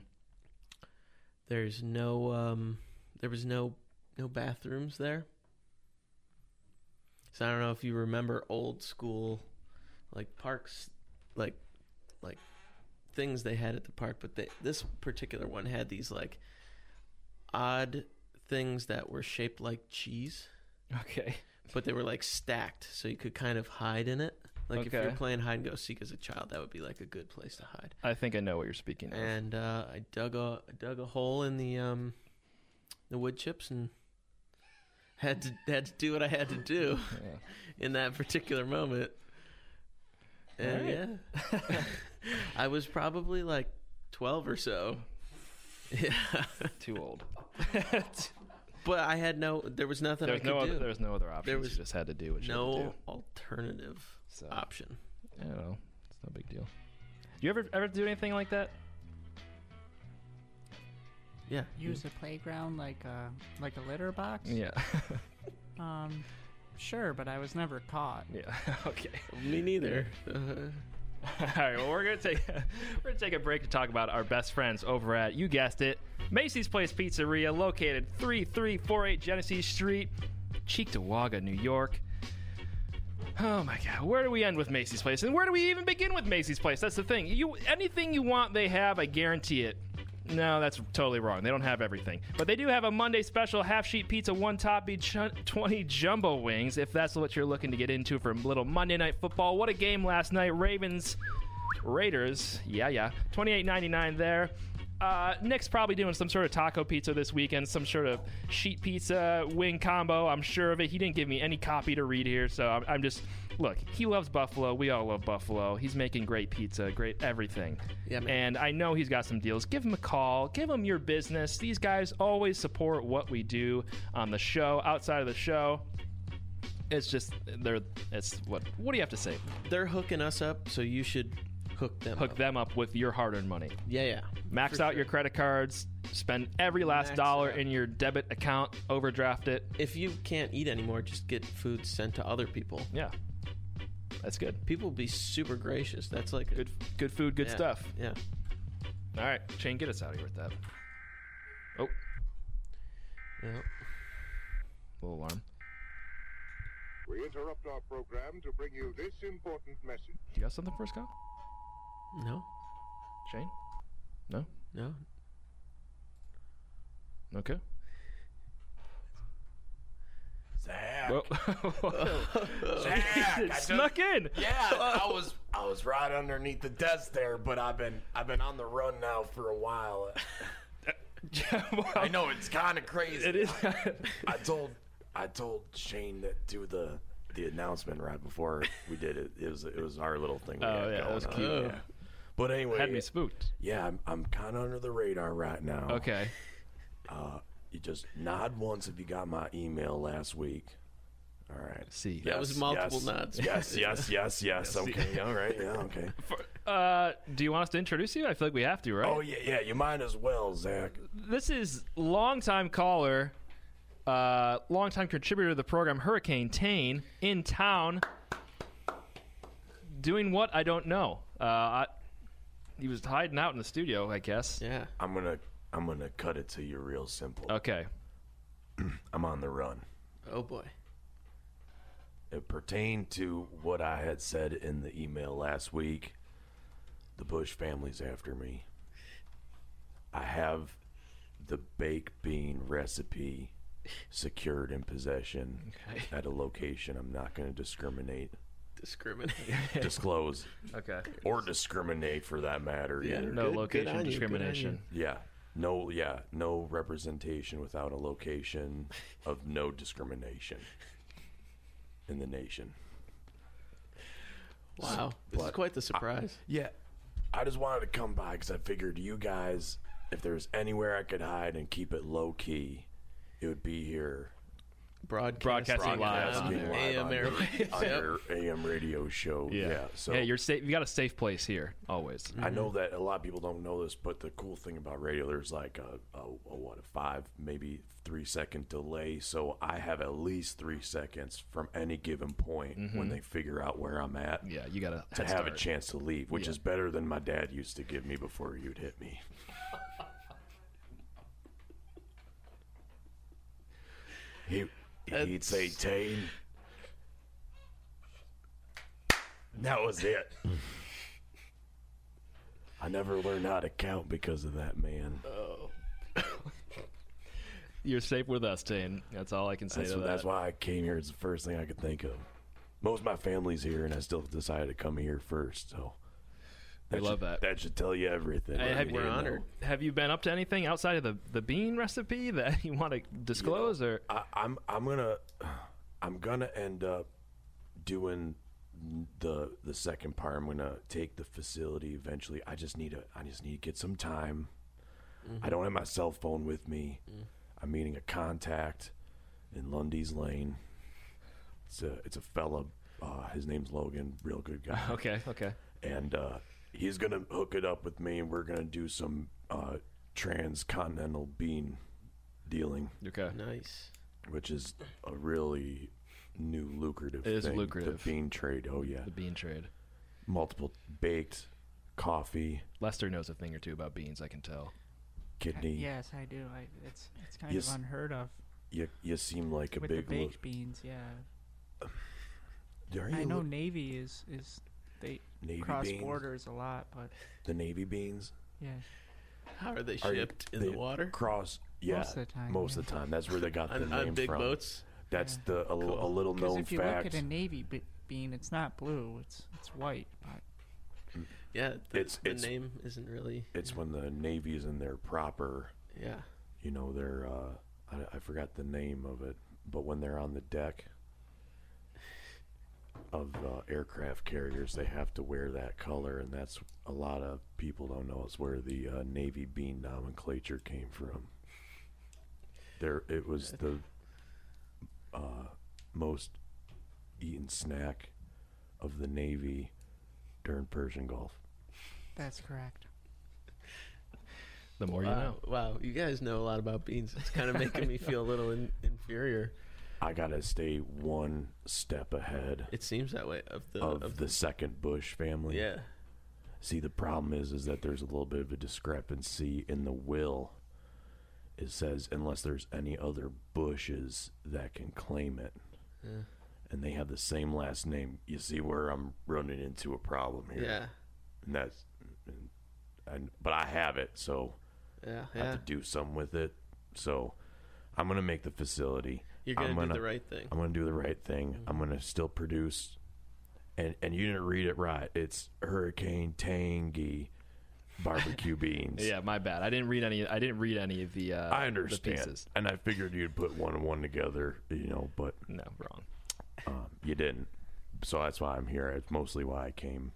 Speaker 8: There's no um there was no no bathrooms there. So I don't know if you remember old school like parks like like things they had at the park, but they, this particular one had these like odd things that were shaped like cheese,
Speaker 7: Okay.
Speaker 8: but they were like stacked so you could kind of hide in it. Like if you're playing hide and go seek as a child, that would be like a good place to hide.
Speaker 7: I think I know what you're speaking of.
Speaker 8: And uh, I dug a I dug a hole in the um, the wood chips and had to had to do what I had to do in that particular moment. And
Speaker 7: Alright.
Speaker 8: yeah, I was probably like twelve or so. Yeah,
Speaker 7: Too old.
Speaker 8: but I had no. There was nothing I could
Speaker 7: no
Speaker 8: do.
Speaker 7: other. was no other option.
Speaker 8: There was
Speaker 7: you just had to do what you had to
Speaker 8: no
Speaker 7: do.
Speaker 8: alternative
Speaker 7: So
Speaker 8: option.
Speaker 7: I don't know. It's no big deal. Do you ever ever do anything like that?
Speaker 8: Yeah,
Speaker 10: Use a playground like a like a litter box.
Speaker 7: Yeah.
Speaker 10: Um, sure, but I was never caught.
Speaker 7: yeah. okay.
Speaker 8: me neither. Uh,
Speaker 7: All right. Well, we're gonna take we're gonna take a break to talk about our best friends over at you guessed it, Macy's Place Pizzeria, located 3348 Genesee Street, Cheektowaga, New York. Oh my God! Where do we end with Macy's Place, and where do we even begin with Macy's Place? That's the thing. You anything you want, they have. I guarantee it. No, that's totally wrong. They don't have everything, but they do have a Monday special half sheet pizza, one topping, ch- twenty jumbo wings. If that's what you're looking to get into for a little Monday night football, what a game last night! Ravens, Raiders. Yeah, yeah. Twenty eight ninety nine there. Uh, Nick's probably doing some sort of taco pizza this weekend, some sort of sheet pizza wing combo. I'm sure of it. He didn't give me any copy to read here, so I'm, I'm just look. He loves Buffalo. We all love Buffalo. He's making great pizza, great everything.
Speaker 8: Yeah, man.
Speaker 7: And I know he's got some deals. Give him a call. Give him your business. These guys always support what we do on the show, outside of the show. It's just they're. It's what. What do you have to say?
Speaker 8: they're hooking us up, so you should hook them.
Speaker 7: Hook
Speaker 8: up.
Speaker 7: them up with your hard-earned money.
Speaker 8: Yeah, yeah.
Speaker 7: Max
Speaker 8: For
Speaker 7: out
Speaker 8: sure.
Speaker 7: your credit cards. Spend every last
Speaker 8: Max
Speaker 7: dollar
Speaker 8: it
Speaker 7: in your debit account. Overdraft it.
Speaker 8: If you can't eat anymore, just get food sent to other people.
Speaker 7: Yeah, that's good.
Speaker 8: People will be super gracious. That's like a-
Speaker 7: Good, good food, good
Speaker 8: yeah,
Speaker 7: stuff.
Speaker 8: Yeah.
Speaker 7: All right, Shane, get us out of here with that. Oh,
Speaker 8: yeah.
Speaker 7: little alarm.
Speaker 12: We interrupt our program to bring you this important message.
Speaker 7: You got something for us, Kyle?
Speaker 8: No.
Speaker 7: Shane? No.
Speaker 8: No.
Speaker 7: Okay.
Speaker 13: Zach.
Speaker 7: Whoa.
Speaker 13: Zach, I
Speaker 7: it
Speaker 13: just-
Speaker 7: snuck in.
Speaker 13: Yeah, I was I was right underneath the desk there, but I've been I've been on the run now for a while. I know it's kind of crazy.
Speaker 7: It is.
Speaker 13: I, I told I told Shane to do the the announcement right before we did it. It was it was our little thing.
Speaker 7: Oh, yeah, that was
Speaker 13: on.
Speaker 7: cute.
Speaker 13: Yeah. Oh. But anyway,
Speaker 7: Had me spooked.
Speaker 13: yeah, I'm, I'm kind of under the radar right now.
Speaker 7: Okay.
Speaker 13: Uh, you just nod once if you got my email last week. All right.
Speaker 7: See.
Speaker 8: That was multiple
Speaker 13: yes,
Speaker 8: nods.
Speaker 13: Yes, yes, yes, yes.
Speaker 7: See.
Speaker 13: Okay. All right. Yeah. Okay.
Speaker 7: Uh, do you want us to introduce you? I feel like we have to, right?
Speaker 13: Oh yeah, yeah. You might as well, Zach.
Speaker 7: This is longtime caller, uh, longtime contributor to the program, Hurricane Tane, in town, doing what I don't know. Uh, I, he was hiding out in the studio, I guess.
Speaker 8: Yeah.
Speaker 13: I'm gonna I'm gonna cut it to you real simple.
Speaker 7: Okay.
Speaker 13: I'm on the run.
Speaker 8: Oh boy.
Speaker 13: It pertained to what I had said in the email last week. The Bush family's after me. I have the baked bean recipe secured in possession
Speaker 7: Okay.
Speaker 13: at a location. I'm not going to discriminate,
Speaker 8: Discriminate.
Speaker 13: disclose,
Speaker 7: Okay.
Speaker 13: or discriminate for that matter.
Speaker 8: Yeah,
Speaker 13: either.
Speaker 7: No
Speaker 8: Good- good
Speaker 7: location
Speaker 8: on you, good on
Speaker 7: discrimination.
Speaker 13: Yeah. No, yeah, no representation without a location of no discrimination in the nation.
Speaker 8: Wow. This is
Speaker 13: But
Speaker 8: quite the surprise.
Speaker 13: Yeah, I just wanted to come by because I figured you guys, if there's anywhere I could hide and keep it low key, it would be here.
Speaker 8: Broadcast
Speaker 7: Broadcasting live on
Speaker 13: Broadcasting live
Speaker 8: AM
Speaker 13: on your-
Speaker 8: airwaves.
Speaker 13: on
Speaker 8: Yep.
Speaker 13: your AM radio show. Yeah. so
Speaker 7: yeah, you're safe. You got a safe place here, always.
Speaker 13: I know mm-hmm. that a lot of people don't know this, but the cool thing about radio, there's like a, a, a what a five, maybe three second delay. So I have at least three seconds from any given point when mm-hmm. they figure out where I'm at
Speaker 7: Yeah, you got a
Speaker 13: to
Speaker 7: head
Speaker 13: have a chance to leave, which
Speaker 7: Yeah.
Speaker 13: is better than my dad used to give me before you'd hit me. he he'd say Tane. That was it. I never learned how to count because of that man.
Speaker 8: Oh.
Speaker 7: You're safe with us, Tane. That's all I can say
Speaker 13: That's,
Speaker 7: to that.
Speaker 13: that's why I came here. It's the first thing I could think of. Most of my family's here, and I still decided to come here first. So
Speaker 7: We love
Speaker 13: should-
Speaker 7: that.
Speaker 13: That should tell you everything. That
Speaker 7: have,
Speaker 13: you to know.
Speaker 7: have you been up to anything outside of the, the bean recipe that you want to disclose, or
Speaker 13: I, I'm I'm gonna I'm gonna end up doing the the second part. I'm gonna take the facility eventually. I just need to I just need to get some time. I don't have my cell phone with me. I'm meeting a contact in Lundy's Lane. It's a it's a fella. Uh, his name's Logan. Real good guy.
Speaker 7: okay, okay,
Speaker 13: and uh, he's gonna hook it up with me, and we're gonna do some uh, transcontinental bean dealing,
Speaker 7: okay?
Speaker 8: Nice.
Speaker 13: which is a really new lucrative.
Speaker 7: It is
Speaker 13: thing,
Speaker 7: lucrative.
Speaker 13: The bean trade. Oh yeah,
Speaker 7: The bean trade.
Speaker 13: multiple baked coffee,
Speaker 7: Lester knows a thing or two about beans. I can tell.
Speaker 13: kidney.
Speaker 10: Yes, I do. I, it's it's kind
Speaker 13: Yes.
Speaker 10: of unheard of
Speaker 13: You you seem like a
Speaker 10: with the
Speaker 13: big.
Speaker 10: baked
Speaker 13: look.
Speaker 10: beans. Yeah,
Speaker 13: Are you
Speaker 10: I know
Speaker 13: look-
Speaker 10: Navy is is they
Speaker 13: Navy
Speaker 10: cross
Speaker 13: beans?
Speaker 10: borders a lot, but
Speaker 13: the navy beans.
Speaker 10: yeah,
Speaker 8: How are they
Speaker 13: Are
Speaker 8: shipped in
Speaker 13: they
Speaker 8: the water?
Speaker 13: Cross. Yeah,
Speaker 10: Most of the time,
Speaker 13: Most
Speaker 10: yeah.
Speaker 13: of the time. That's where they got the
Speaker 8: On,
Speaker 13: name
Speaker 8: on big
Speaker 13: from.
Speaker 8: boats?
Speaker 13: That's
Speaker 10: Yeah.
Speaker 13: the a, li- a
Speaker 8: Cool.
Speaker 13: little
Speaker 10: because
Speaker 13: known
Speaker 10: if you
Speaker 13: fact.
Speaker 10: look at a Navy be- bean, it's not blue. It's it's white. But
Speaker 8: Yeah, the,
Speaker 13: It's-
Speaker 8: the
Speaker 13: it's-
Speaker 8: name isn't really.
Speaker 13: It's when the Navy is in their proper,
Speaker 8: Yeah.
Speaker 13: you know, their, uh, I, I forgot the name of it, but when they're on the deck of uh, aircraft carriers, they have to wear that color, and that's a lot of people don't know is where the uh, Navy bean nomenclature came from. There, it was the uh, most eaten snack of the Navy during Persian Gulf.
Speaker 10: that's correct.
Speaker 7: The more
Speaker 8: wow.
Speaker 7: you know.
Speaker 8: Wow, you guys know a lot about beans. It's kind of making me feel a little in, inferior.
Speaker 13: I gotta stay one step ahead
Speaker 8: It seems that way of the
Speaker 13: of,
Speaker 8: of
Speaker 13: the second Bush family.
Speaker 8: Yeah.
Speaker 13: See, the problem is, is that there's a little bit of a discrepancy in the will. It says unless there's any other Bushes that can claim it,
Speaker 8: Yeah.
Speaker 13: and they have the same last name. You see where I'm running into a problem here.
Speaker 8: Yeah.
Speaker 13: and that's, and, and but I have it, so
Speaker 8: Yeah.
Speaker 13: I have
Speaker 8: Yeah.
Speaker 13: to do something with it. So I'm gonna make the facility.
Speaker 8: You're gonna
Speaker 13: I'm
Speaker 8: do
Speaker 13: gonna
Speaker 8: the right thing.
Speaker 13: I'm gonna do the right thing. I'm gonna still produce. And and you didn't read it right. It's Hurricane Tangy barbecue beans.
Speaker 7: Yeah, my bad. I didn't read any. I didn't read any of the. Uh,
Speaker 13: I
Speaker 7: The
Speaker 13: understand,
Speaker 7: pieces.
Speaker 13: and I figured you'd put one and one together, you know, but
Speaker 7: No, wrong.
Speaker 13: um, you didn't. So that's why I'm here. It's mostly why I came.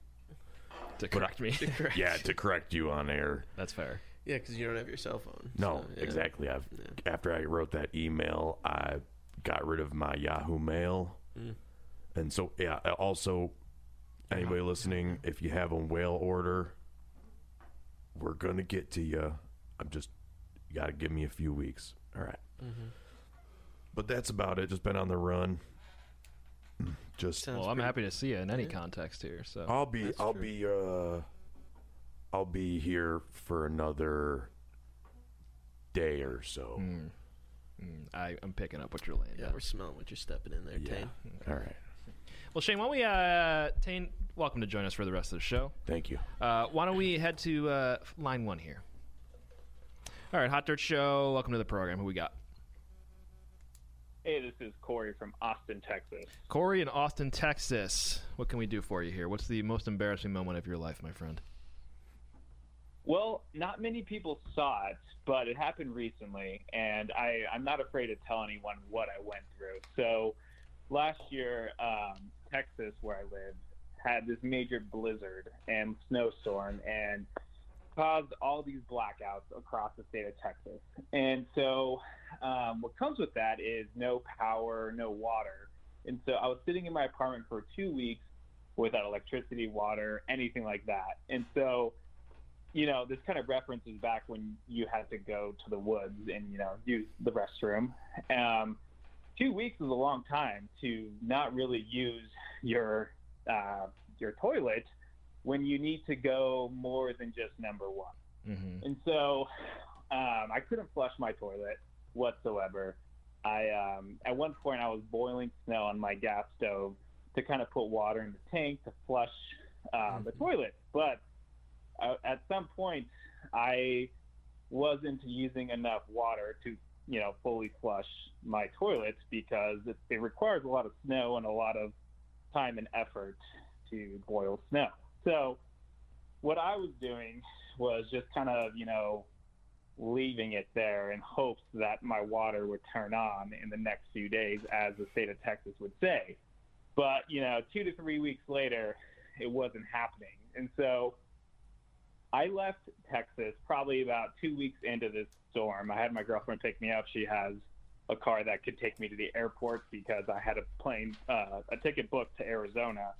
Speaker 7: To
Speaker 13: But-
Speaker 7: correct me.
Speaker 13: Yeah, to correct you on air.
Speaker 7: That's fair.
Speaker 8: Yeah, because you don't have your cell phone.
Speaker 13: No,
Speaker 8: so, yeah.
Speaker 13: exactly. I've after I wrote that email, I got rid of my Yahoo Mail,
Speaker 8: Mm.
Speaker 13: and so yeah. Also, anybody listening, if you have a whale order, we're gonna get to you. I'm just you got to give me a few weeks. All right.
Speaker 8: Mm-hmm.
Speaker 13: But that's about it. Just been on the run. Just
Speaker 7: well, I'm happy to see you in any context here. So
Speaker 13: I'll be I'll be uh I'll be here for another day or so.
Speaker 7: Mm. Mm, I, I'm picking up what you're laying
Speaker 8: Yeah,
Speaker 7: down.
Speaker 8: we're smelling what you're stepping in there,
Speaker 13: Yeah.
Speaker 8: Tane.
Speaker 13: All right.
Speaker 7: Well, Shane, why don't we, uh, Tane, welcome to join us for the rest of the show.
Speaker 13: Thank you.
Speaker 7: Uh, why don't we head to uh, line one here? All right, Hot Dirt Show, welcome to the program. Who we got?
Speaker 11: Hey, this is Corey from Austin, Texas.
Speaker 7: Corey in Austin, Texas. What can we do for you here? What's the most embarrassing moment of your life, my friend?
Speaker 11: Well, not many people saw it, but it happened recently, and I, I'm not afraid to tell anyone what I went through. So, last year, um, Texas, where I live, had this major blizzard and snowstorm, and caused all these blackouts across the state of Texas. And so, um, what comes with that is no power, no water. And so, I was sitting in my apartment for two weeks without electricity, water, anything like that. And so, you know, this kind of references back when you had to go to the woods and, you know, use the restroom. Um, two weeks is a long time to not really use your uh, your toilet when you need to go more than just number one.
Speaker 7: Mm-hmm.
Speaker 11: And so um, I couldn't flush my toilet whatsoever. I um, at one point I was boiling snow on my gas stove to kind of put water in the tank to flush um, the toilet, but at some point I wasn't using enough water to you know fully flush my toilet because it, it requires a lot of snow and a lot of time and effort to boil snow. So what I was doing was just kind of, you know, leaving it there in hopes that my water would turn on in the next few days, as the state of Texas would say. But, you know, two to three weeks later, it wasn't happening. And so I left Texas probably about two weeks into this storm. I had my girlfriend pick me up. She has a car that could take me to the airport because I had a plane, uh, a ticket booked to Arizona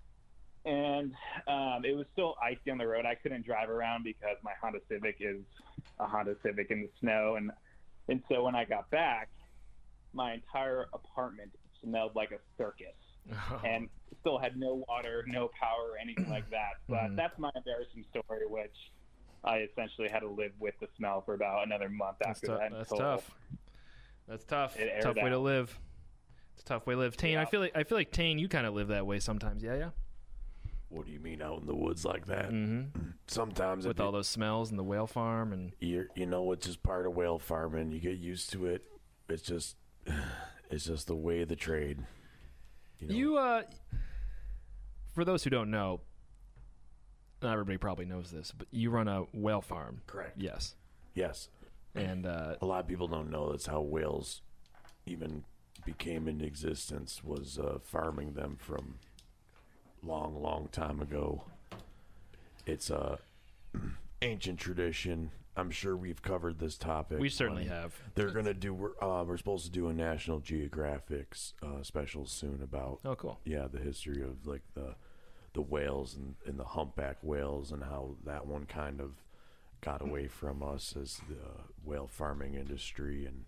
Speaker 11: and um, it was still icy on the road. I couldn't drive around because my Honda Civic is a Honda Civic in the snow, and and so when I got back, my entire apartment smelled like a circus, and still had no water, no power, anything like that. But
Speaker 7: Mhm.
Speaker 11: that's my embarrassing story, which I essentially had to live with the smell for about another month
Speaker 7: That's,
Speaker 11: after
Speaker 7: tou-
Speaker 11: that.
Speaker 7: that's tough. That's tough.
Speaker 11: It aired
Speaker 7: Tough way to live. It's a tough way to live. Tane, I feel like I feel like Tane, you kind of live that way sometimes. Yeah, yeah.
Speaker 13: What do you mean out in the woods like that?
Speaker 7: Mm-hmm.
Speaker 13: Sometimes
Speaker 7: With
Speaker 13: it-
Speaker 7: all those smells and the whale farm and
Speaker 13: you you know it's just part of whale farming. You get used to it. It's just it's just the way of the trade.
Speaker 7: You, uh, for those who don't know, not everybody probably knows this, but you run a whale farm.
Speaker 13: Correct.
Speaker 7: Yes.
Speaker 13: Yes.
Speaker 7: And uh,
Speaker 13: a lot of people don't know that's how whales even became in existence was uh, farming them from long, long time ago. It's a ancient tradition. I'm sure we've covered this topic.
Speaker 7: We certainly
Speaker 13: Um,
Speaker 7: have.
Speaker 13: They're gonna do. We're, uh, we're supposed to do a National Geographic uh, special soon about.
Speaker 7: Oh, cool.
Speaker 13: Yeah, the history of like the the whales and, and the humpback whales and how that one kind of got away from us as the whale farming industry and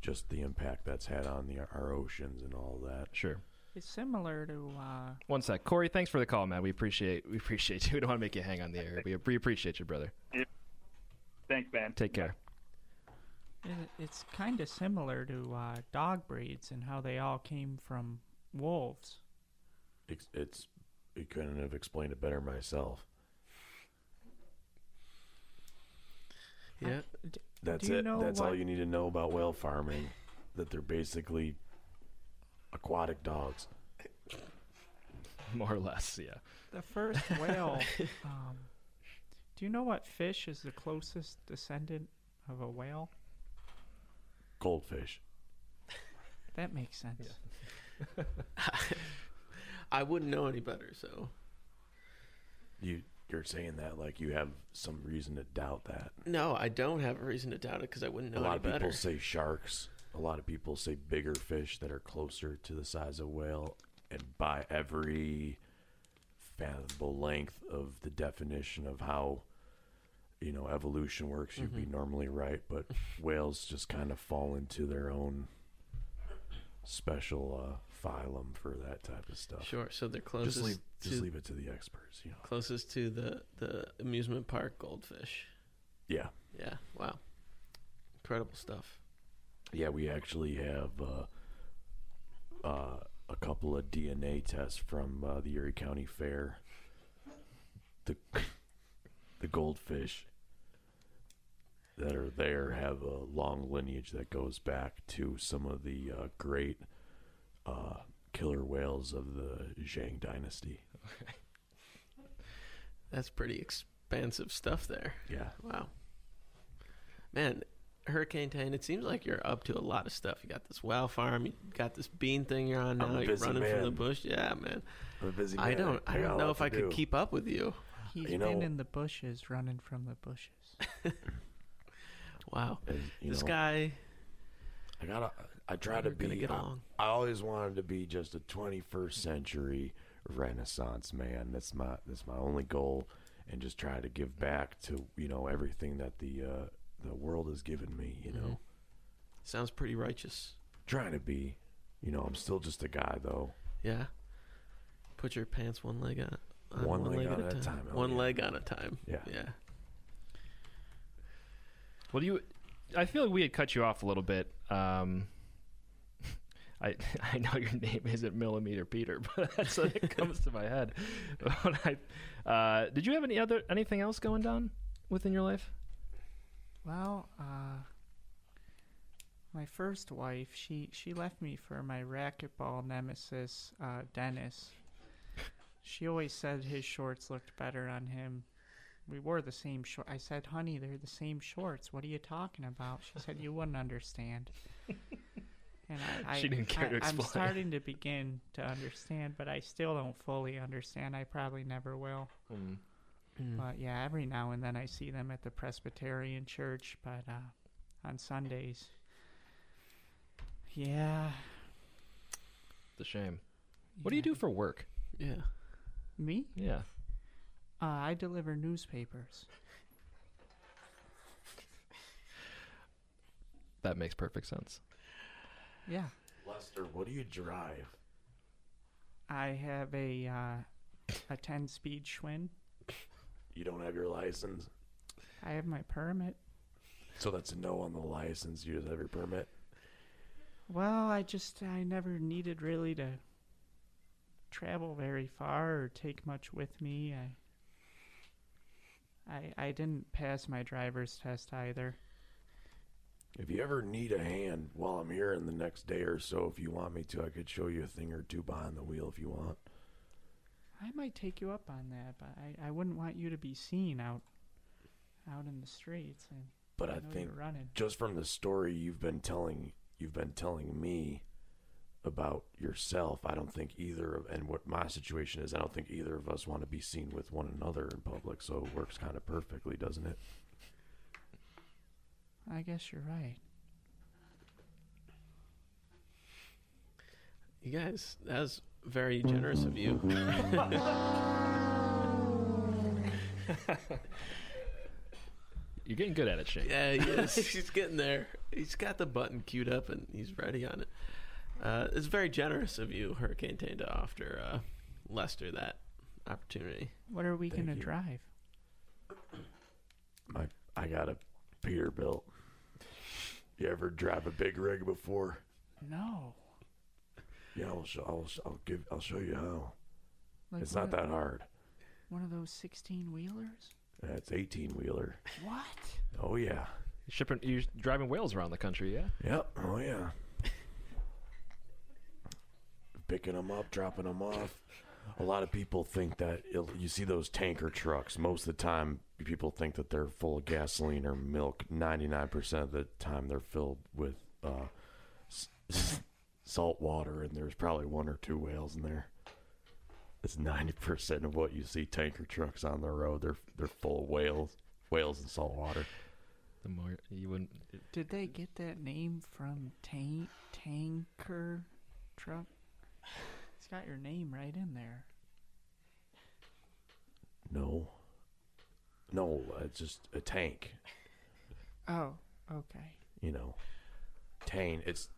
Speaker 13: just the impact that's had on the our oceans and all that.
Speaker 7: Sure.
Speaker 10: It's similar to uh,
Speaker 7: one sec, Corey. Thanks for the call, man. We appreciate we appreciate you. We don't want to make you hang on the air. We, we appreciate you, brother. Yeah.
Speaker 11: Thanks, man.
Speaker 7: Take care.
Speaker 10: it, it's kind of similar to uh, dog breeds and how they all came from wolves.
Speaker 13: It's, it's I couldn't have explained it better myself.
Speaker 8: Yeah.
Speaker 10: D-
Speaker 13: That's it.
Speaker 10: know
Speaker 13: That's all you need to know about whale farming. That they're basically aquatic dogs.
Speaker 7: More or less, yeah.
Speaker 10: The first whale. um, do you know what fish is the closest descendant of a whale?
Speaker 13: Goldfish.
Speaker 10: That makes sense.
Speaker 8: I wouldn't know any better, so
Speaker 13: You you're saying that like you have some reason to doubt that.
Speaker 8: No, I don't have a reason to doubt it because I wouldn't know
Speaker 13: a lot of people
Speaker 8: better.
Speaker 13: say sharks. A lot of people say bigger fish that are closer to the size of whale, and by every fathomable length of the definition of how you know evolution works, you'd be
Speaker 8: Mhm.
Speaker 13: normally right. But whales just kind of fall into their own special uh, phylum for that type of stuff.
Speaker 8: Sure. So they're closest.
Speaker 13: Just leave, just
Speaker 8: to,
Speaker 13: leave it to the experts. You know.
Speaker 8: Closest to the the amusement park goldfish.
Speaker 13: Yeah.
Speaker 8: Yeah. Wow. Incredible stuff.
Speaker 13: Yeah, we actually have uh, uh, a couple of DNA tests from uh, the Erie County Fair. The the goldfish that are there have a long lineage that goes back to some of the uh, great uh, killer whales of the Zhang dynasty. Okay.
Speaker 8: That's pretty expansive stuff there.
Speaker 13: Yeah.
Speaker 8: Wow. Man, Hurricane Tane, it seems like you're up to a lot of stuff. You got this wow farm, you got this bean thing you're on now,
Speaker 13: I'm a
Speaker 8: you're
Speaker 13: busy
Speaker 8: running from the bush. Yeah, man.
Speaker 13: I'm a busy
Speaker 8: I don't
Speaker 13: I
Speaker 8: I don't know if I
Speaker 13: to
Speaker 8: could keep up with you.
Speaker 10: He's
Speaker 13: You
Speaker 10: been
Speaker 13: know-
Speaker 10: in the bushes, running from the bushes.
Speaker 8: Wow.
Speaker 13: And,
Speaker 8: this
Speaker 13: know,
Speaker 8: guy
Speaker 13: I gotta. I try to be.
Speaker 8: get
Speaker 13: I,
Speaker 8: along.
Speaker 13: I always wanted to be just a 21st century Renaissance man. That's my. That's my only goal, and just try to give back to you know everything that the uh, the world has given me. You know,
Speaker 8: sounds pretty righteous.
Speaker 13: trying to be. You know, I'm still just a guy though.
Speaker 8: Yeah. Put your pants one leg on, on
Speaker 13: One leg on at a time, oh,
Speaker 8: One
Speaker 13: yeah.
Speaker 8: leg on a time.
Speaker 13: Yeah.
Speaker 8: Yeah.
Speaker 7: Well, you, I feel like we had cut you off a little bit. Um, I I know your name isn't Millimeter Peter, but that's what it comes to my head. I, uh, did you have any other anything else going down within your life?
Speaker 10: Well, uh, my first wife, she she left me for my racquetball nemesis, uh, Dennis. She always said his shorts looked better on him. We wore the same short. I said, "Honey, they're the same shorts. What are you talking about?" She said, "You wouldn't understand." And I, I
Speaker 7: She didn't care to
Speaker 10: I, I'm starting to begin to understand, but I still don't fully understand. I probably never will.
Speaker 7: Mm.
Speaker 10: But yeah, every now and then I see them at the Presbyterian church, but uh, on Sundays. Yeah.
Speaker 7: The shame. What do you do for work?
Speaker 8: Yeah.
Speaker 10: Me?
Speaker 7: Yeah.
Speaker 10: Uh, I deliver newspapers.
Speaker 7: That makes perfect sense.
Speaker 10: Yeah.
Speaker 13: Lester, what do you drive?
Speaker 10: I have a uh, a 10 speed Schwinn.
Speaker 13: You don't have your license,
Speaker 10: I have my permit.
Speaker 13: so that's a no on the license. You just have your permit.
Speaker 10: Well, I just I never needed really to travel very far or take much with me. I I I didn't pass my driver's test either.
Speaker 13: If you ever need a hand while I'm here in the next day or so, if you want me to, I could show you a thing or two behind the wheel if you want.
Speaker 10: I might take you up on that, but I, I wouldn't want you to be seen out out in the streets. And
Speaker 13: But I
Speaker 10: know
Speaker 13: think
Speaker 10: running.
Speaker 13: just from the story you've been telling, you've been telling me about yourself. I don't think either of, and what my situation is, I don't think either of us want to be seen with one another in public. So it works kind of perfectly, doesn't it?
Speaker 10: I guess you're right.
Speaker 8: You guys, that was very generous of you.
Speaker 7: You're getting good at it, Shane.
Speaker 8: Yeah, he is. he's getting there. He's got the button queued up and he's ready on it. Uh, it's very generous of you, Hurricane Tane, to offer uh, Lester that opportunity.
Speaker 10: What are we
Speaker 13: Thank
Speaker 10: gonna
Speaker 13: you.
Speaker 10: drive?
Speaker 13: My, I got a Peterbilt. You ever drive a big rig before?
Speaker 10: No.
Speaker 13: Yeah, I'll show. I'll, I'll give. I'll show you how.
Speaker 10: Like
Speaker 13: it's
Speaker 10: what
Speaker 13: not
Speaker 10: a-
Speaker 13: that hard.
Speaker 10: One of those 16 wheelers?
Speaker 13: That's eighteen wheeler.
Speaker 10: What?
Speaker 13: Oh yeah.
Speaker 7: Shipping, you're driving whales around the country, yeah?
Speaker 13: Yep. Oh yeah. Picking them up, dropping them off. A lot of people think that it'll, you see those tanker trucks. Most of the time, people think that they're full of gasoline or milk. Ninety-nine percent of the time, they're filled with uh, s- salt water, and there's probably one or two whales in there. It's ninety percent of what you see tanker trucks on the road. They're they're full of whales, whales and salt water.
Speaker 7: The more you wouldn't.
Speaker 10: Did they get that name from tank tanker truck? It's got your name right in there.
Speaker 13: No, no, it's just a tank.
Speaker 10: Oh, okay.
Speaker 13: You know, tane. It's.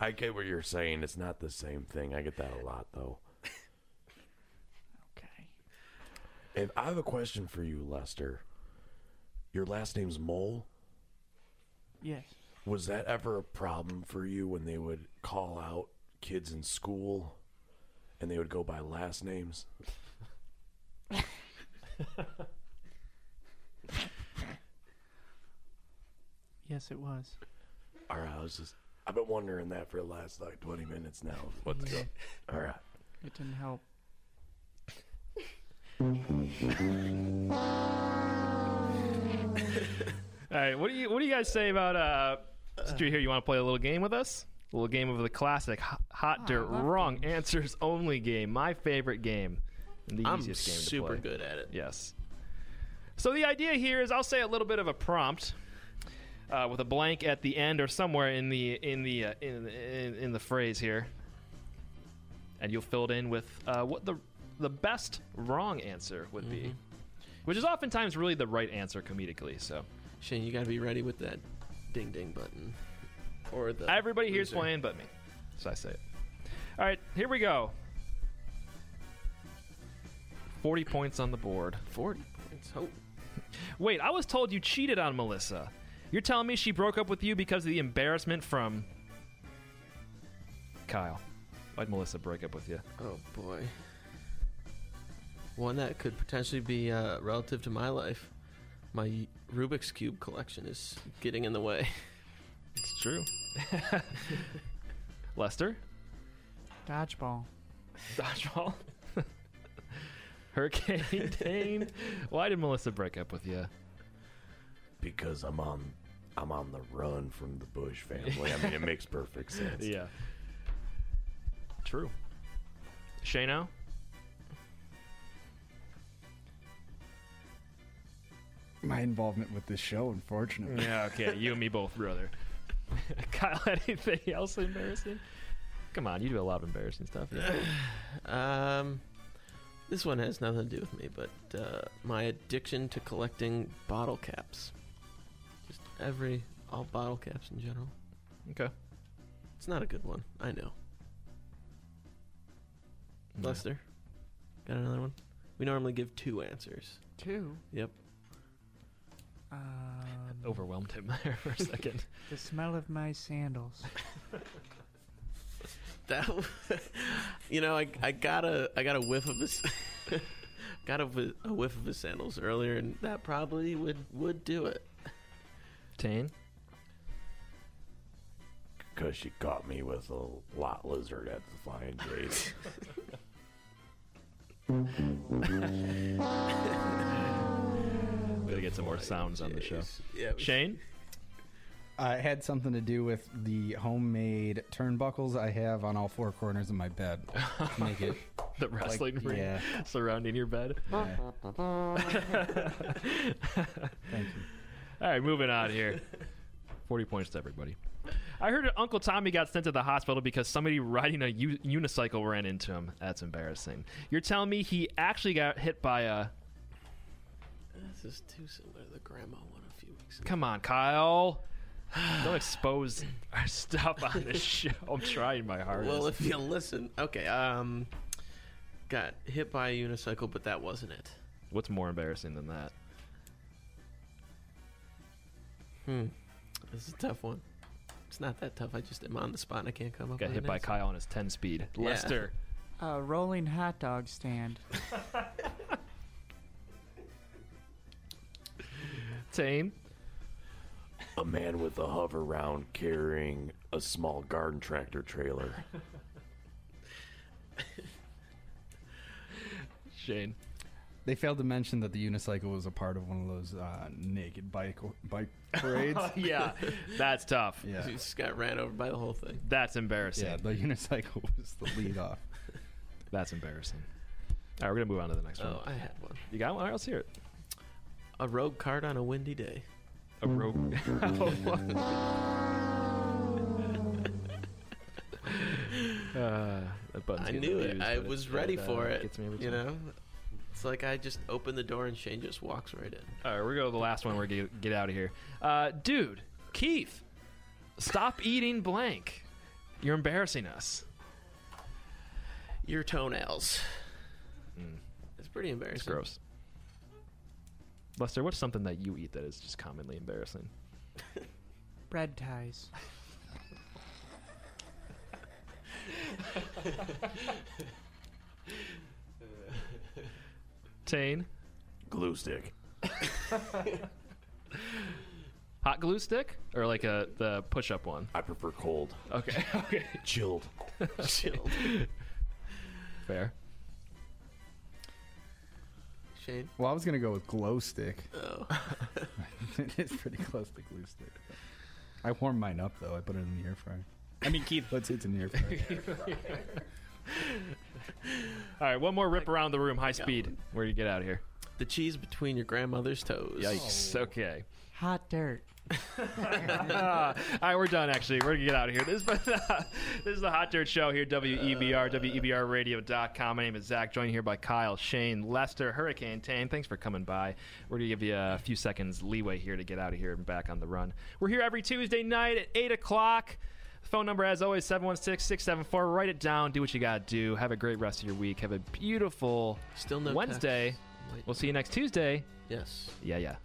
Speaker 13: I get what you're saying. It's not the same thing. I get that a lot though.
Speaker 10: Okay.
Speaker 13: And I have a question for you, Lester. Your last name's Mole.
Speaker 10: Yes.
Speaker 13: Was that ever a problem for you when they would call out kids in school and they would go by last names?
Speaker 10: Yes, it was.
Speaker 13: All right, I was just I've been wondering that for the last like 20 minutes now. What's
Speaker 10: Yeah.
Speaker 13: go? All right.
Speaker 10: It didn't help.
Speaker 7: All right, what do you what do you guys say about uh? Since you're here, you want to play a little game with us? A little game of the classic hot, hot dirt wrong answers only game. My favorite game, and the
Speaker 8: I'm
Speaker 7: easiest game to
Speaker 8: super
Speaker 7: play.
Speaker 8: good at it.
Speaker 7: Yes. So the idea here is I'll say a little bit of a prompt uh, with a blank at the end or somewhere in the in the uh, in, in in the phrase here, and you'll fill it in with uh, what the the best wrong answer would be, which is oftentimes really the right answer comedically. So
Speaker 8: Shane, you gotta be ready with that ding ding button. Or the
Speaker 7: everybody here's
Speaker 8: loser.
Speaker 7: playing but me, so I say it. All right, here we go. Forty points on the board.
Speaker 8: Forty points. Oh.
Speaker 7: Wait, I was told you cheated on Melissa. You're telling me she broke up with you because of the embarrassment from Kyle. Why'd Melissa break up with you?
Speaker 8: Oh boy. One that could potentially be uh, relative to my life. My Rubik's Cube collection is getting in the way.
Speaker 7: It's true. Lester?
Speaker 10: Dodgeball.
Speaker 7: Dodgeball? Hurricane Dane? Why did Melissa break up with you?
Speaker 13: Because I'm on I'm on the run from the Bush family. I mean, it makes perfect sense.
Speaker 7: Yeah. True. Shano?
Speaker 9: My involvement with this show, unfortunately.
Speaker 7: Yeah, okay. You and me both, brother. Kyle, anything else embarrassing? Come on, you do a lot of embarrassing stuff. Yeah.
Speaker 8: Um, this one has nothing to do with me, but uh, my addiction to collecting bottle caps. Just every all bottle caps in general.
Speaker 7: Okay.
Speaker 8: It's not a good one. I know.
Speaker 7: No.
Speaker 8: Lester, got another one? We normally give two answers.
Speaker 10: Two.
Speaker 8: Yep.
Speaker 10: Um,
Speaker 7: Overwhelmed him there for a second.
Speaker 10: the smell of my sandals.
Speaker 8: That, w- you know, I, I got a I got a whiff of his, got a, a whiff of his sandals earlier, and that probably would would do it.
Speaker 7: Tane?
Speaker 13: Because she caught me with a lot lizard at the Flying J.
Speaker 7: We gotta get some more sounds on the show.
Speaker 8: Yeah, we-
Speaker 7: Shane?
Speaker 9: Uh, it had something to do with the homemade turnbuckles I have on all four corners of my bed. make it
Speaker 7: The wrestling
Speaker 9: like,
Speaker 7: ring
Speaker 9: Yeah.
Speaker 7: surrounding your bed.
Speaker 9: yeah.
Speaker 7: Thank you. All right, moving on here. 40 points to everybody. I heard Uncle Tommy got sent to the hospital because somebody riding a u- unicycle ran into him. That's embarrassing. You're telling me he actually got hit by a.
Speaker 8: This is too similar to the grandma one a few weeks ago.
Speaker 7: Come on, Kyle. Don't expose our stuff on this show. I'm trying my hardest.
Speaker 8: Well, if you listen, okay. Um, got hit by a unicycle, but that wasn't it.
Speaker 7: What's more embarrassing than that?
Speaker 8: Hmm. This is a tough one. It's not that tough. I just am on the spot and I can't come up with it.
Speaker 7: Got
Speaker 8: with
Speaker 7: hit
Speaker 8: an
Speaker 7: by
Speaker 8: answer.
Speaker 7: Kyle on his 10 speed.
Speaker 8: Yeah.
Speaker 7: Lester.
Speaker 10: A rolling hot dog stand.
Speaker 7: Tane.
Speaker 13: a man with a Hoveround carrying a small garden tractor trailer.
Speaker 7: Shane.
Speaker 9: They failed to mention that the unicycle was a part of one of those uh, naked bike bike parades.
Speaker 7: yeah, that's tough.
Speaker 9: Yeah.
Speaker 8: He just got ran over by the whole thing.
Speaker 7: That's embarrassing.
Speaker 9: Yeah, the unicycle was the lead off.
Speaker 7: That's embarrassing. All right, we're gonna move on to the next one.
Speaker 8: Oh, I had one.
Speaker 7: You got one? All right, let's hear it.
Speaker 8: A rogue card on a windy day.
Speaker 7: A rogue. uh,
Speaker 8: I knew it.
Speaker 7: abused,
Speaker 8: I was
Speaker 7: it-
Speaker 8: ready
Speaker 7: it, uh,
Speaker 8: for it.
Speaker 7: gets me
Speaker 8: You know, it's like I just open the door and Shane just walks right in.
Speaker 7: All right, we're going to the last one. We're going to get out of here. Uh, dude, Keith, stop eating blank. You're embarrassing us.
Speaker 8: Your toenails. It's pretty embarrassing.
Speaker 7: It's gross. Lester, what's something that you eat that is just commonly embarrassing?
Speaker 10: Bread ties.
Speaker 7: Tane?
Speaker 13: Glue stick.
Speaker 7: Hot glue stick? Or like a the push up one?
Speaker 13: I prefer cold.
Speaker 7: Okay, okay.
Speaker 13: Chilled.
Speaker 8: Chilled.
Speaker 7: Fair.
Speaker 8: Shane.
Speaker 9: Well, I was gonna go with glow stick.
Speaker 8: Oh.
Speaker 9: it's pretty close to glue stick. I warm mine up though. I put it in the air fryer. I mean, Keith puts it in the air fryer.
Speaker 7: All right, one more rip around the room, high speed. Where do you get out of here?
Speaker 8: The cheese between your grandmother's toes.
Speaker 7: Yikes. Oh. Okay.
Speaker 10: Hot dirt.
Speaker 7: All right, we're done. Actually, we're gonna get out of here. This, is this is the Hot Dirt Show here, E WEBR, WEBRRadio.com. My name is Zach, joined here by Kyle, Shane, Lester, Hurricane Tane. Thanks for coming by. We're gonna give you a few seconds leeway here to get out of here and back on the run. We're here every Tuesday night at eight o'clock. Phone number, as always, 716 674. Write it down. Do what you got to do. Have a great rest of your week. Have a beautiful
Speaker 8: Still no
Speaker 7: Wednesday. We'll see you next Tuesday.
Speaker 8: Yes.
Speaker 7: Yeah, yeah.